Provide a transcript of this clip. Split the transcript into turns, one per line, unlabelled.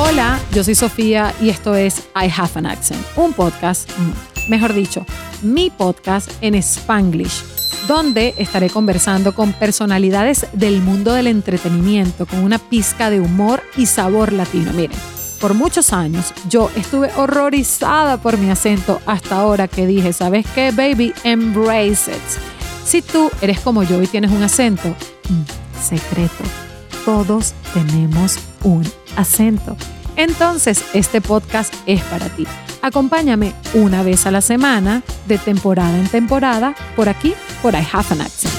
Hola, yo soy Sofía y esto es I Have an Accent, un podcast, mm, mejor dicho, mi podcast en Spanglish, donde estaré conversando con personalidades del mundo del entretenimiento con una pizca de humor y sabor latino. Miren, por muchos años yo estuve horrorizada por mi acento hasta ahora que dije, ¿sabes qué, baby? Embrace it. Si tú eres como yo y tienes un acento, mm, secreto, todos tenemos un acento. Entonces, este podcast es para ti. Acompáñame una vez a la semana, de temporada en temporada, por aquí, por I Have an Accent.